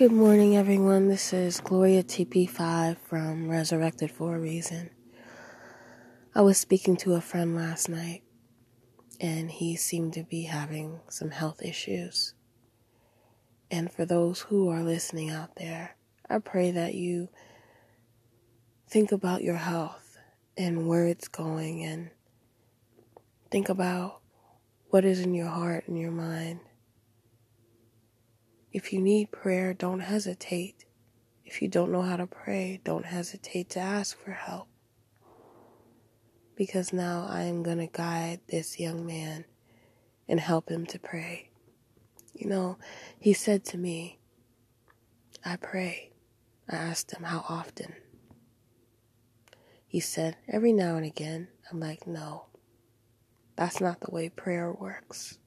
Good morning, everyone. This is Gloria TP5 from Resurrected for a Reason. I was speaking to a friend last night, and he seemed to be having some health issues. And for those who are listening out there, I pray that you think about your health and where it's going, and think about what is in your heart and your mind if you need prayer, don't hesitate. If you don't know how to pray, don't hesitate to ask for help. Because now I am going to guide this young man and help him to pray. You know, he said to me, I pray. I asked him how often. He said, every now and again. I'm like, no, that's not the way prayer works.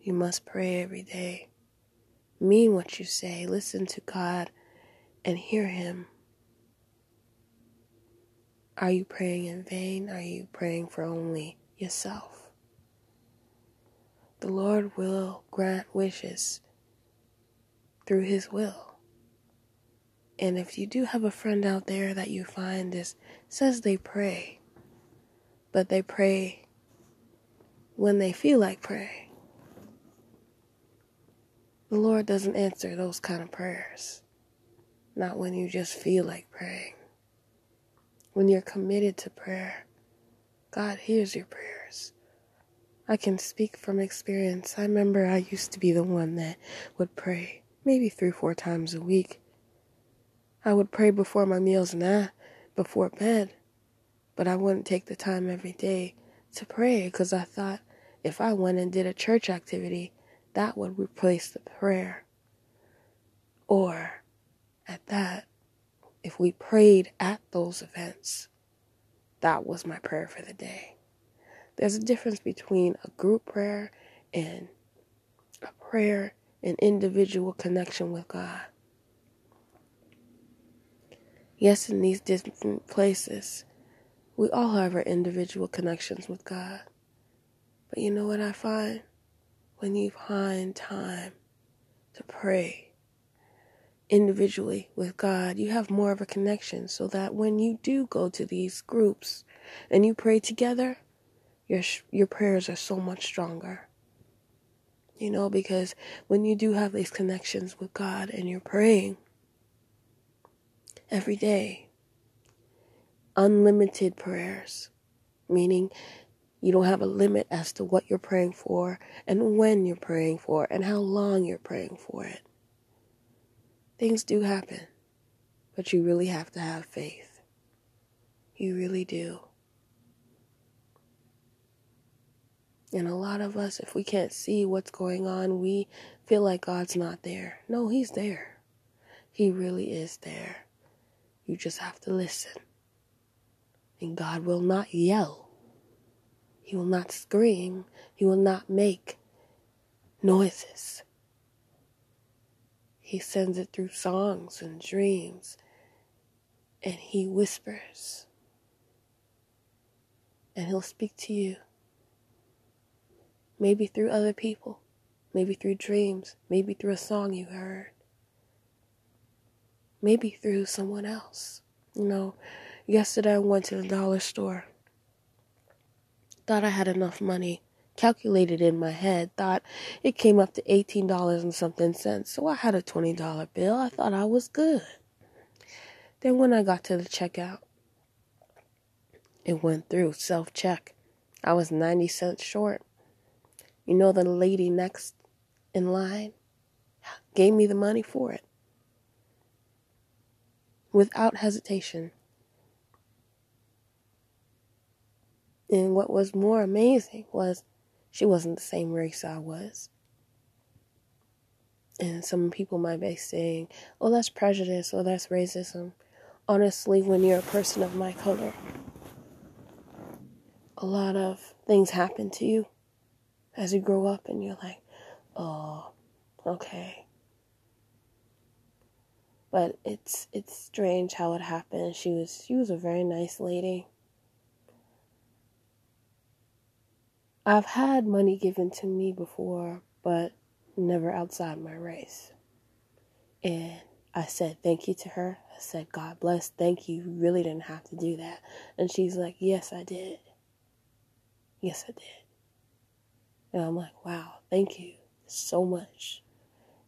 You must pray every day mean what you say, listen to God, and hear Him. Are you praying in vain? Are you praying for only yourself? The Lord will grant wishes through His will. And if you do have a friend out there that you find this says they pray, but they pray when they feel like praying, the Lord doesn't answer those kind of prayers. Not when you just feel like praying. When you're committed to prayer, God hears your prayers. I can speak from experience. I remember I used to be the one that would pray maybe three, four times a week. I would pray before my meals and that before bed, but I wouldn't take the time every day to pray because I thought if I went and did a church activity, that would replace the prayer. Or, at that, if we prayed at those events, that was my prayer for the day. There's a difference between a group prayer and a prayer in individual connection with God. Yes, in these different places, we all have our individual connections with God. But you know what I find? When you find time to pray individually with God, you have more of a connection so that when you do go to these groups and you pray together, your your prayers are so much stronger. You know, because when you do have these connections with God and you're praying every day, unlimited prayers, meaning you don't have a limit as to what you're praying for and when you're praying for and how long you're praying for it. Things do happen, but you really have to have faith. You really do. And a lot of us, if we can't see what's going on, we feel like God's not there. No, He's there. He really is there. You just have to listen. And God will not yell he will not scream. He will not make noises. He sends it through songs and dreams, and he whispers. And he'll speak to you. Maybe through other people, maybe through dreams, maybe through a song you heard, maybe through someone else. You know, yesterday I went to the dollar store thought I had enough money, calculated in my head, thought it came up to $18 and something cents. So I had a $20 bill. I thought I was good. Then when I got to the checkout, it went through self check. I was 90 cents short. You know, the lady next in line gave me the money for it without hesitation. And what was more amazing was she wasn't the same race I was. And some people might be saying, oh, that's prejudice or that's racism. Honestly, when you're a person of my color, a lot of things happen to you as you grow up and you're like, oh, okay. But it's it's strange how it happened. She was she was a very nice lady. I've had money given to me before, but never outside my race. And I said thank you to her. I said, God bless, thank you. You really didn't have to do that. And she's like, Yes, I did. Yes, I did. And I'm like, Wow, thank you so much.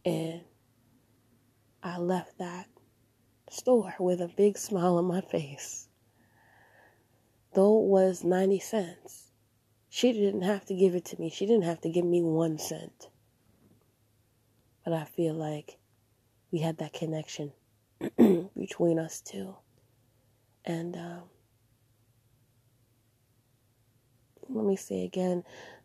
And I left that store with a big smile on my face. Though it was 90 cents, she didn't have to give it to me. She didn't have to give me one cent. But I feel like we had that connection between us two. And um, let me say again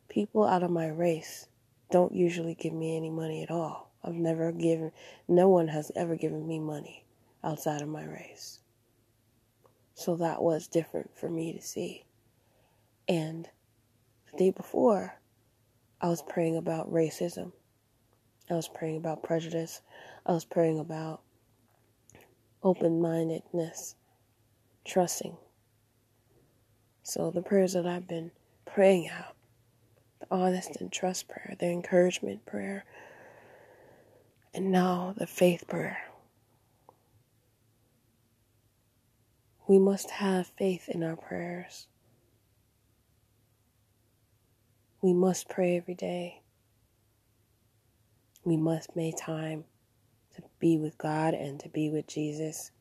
people out of my race don't usually give me any money at all. I've never given, no one has ever given me money outside of my race. So that was different for me to see. And day before, I was praying about racism. I was praying about prejudice. I was praying about open mindedness, trusting. So the prayers that I've been praying out, the honest and trust prayer, the encouragement prayer, and now the faith prayer. We must have faith in our prayers. We must pray every day. We must make time to be with God and to be with Jesus.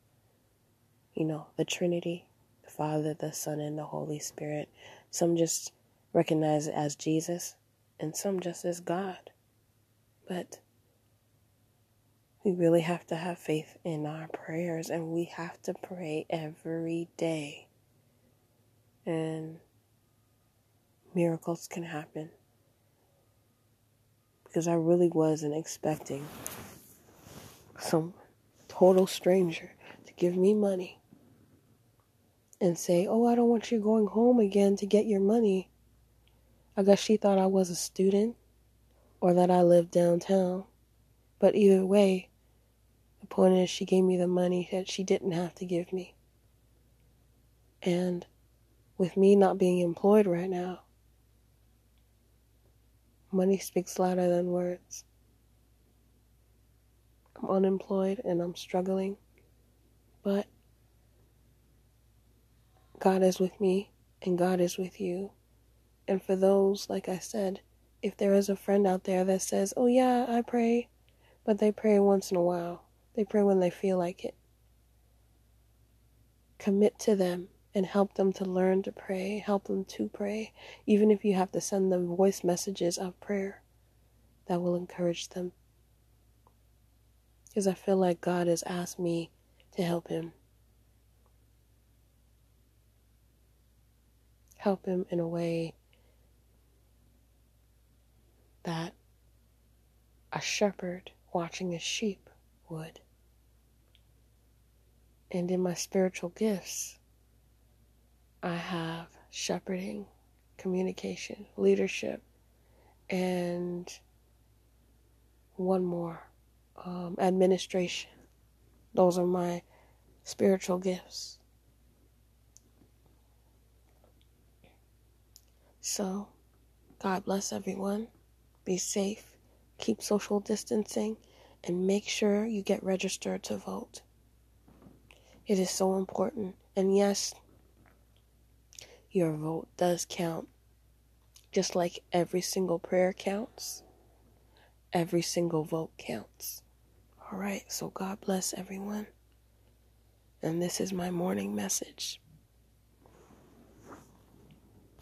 You know, the Trinity, the Father, the Son, and the Holy Spirit. Some just recognize it as Jesus, and some just as God. But we really have to have faith in our prayers, and we have to pray every day. And miracles can happen. Because I really wasn't expecting some total stranger to give me money and say, Oh, I don't want you going home again to get your money. I guess she thought I was a student or that I lived downtown. But either way, the point is, she gave me the money that she didn't have to give me. And with me not being employed right now, money speaks louder than words. I'm unemployed and I'm struggling, but God is with me and God is with you. And for those, like I said, if there is a friend out there that says, Oh, yeah, I pray, but they pray once in a while, they pray when they feel like it, commit to them and help them to learn to pray, help them to pray, even if you have to send them voice messages of prayer that will encourage them because I feel like God has asked me to help him. Help him in a way that a shepherd watching a sheep would. And in my spiritual gifts, I have shepherding, communication, leadership, and one more um, administration. Those are my spiritual gifts. So, God bless everyone. Be safe, keep social distancing, and make sure you get registered to vote. It is so important. And yes, your vote does count. Just like every single prayer counts, every single vote counts. All right, so God bless everyone. And this is my morning message.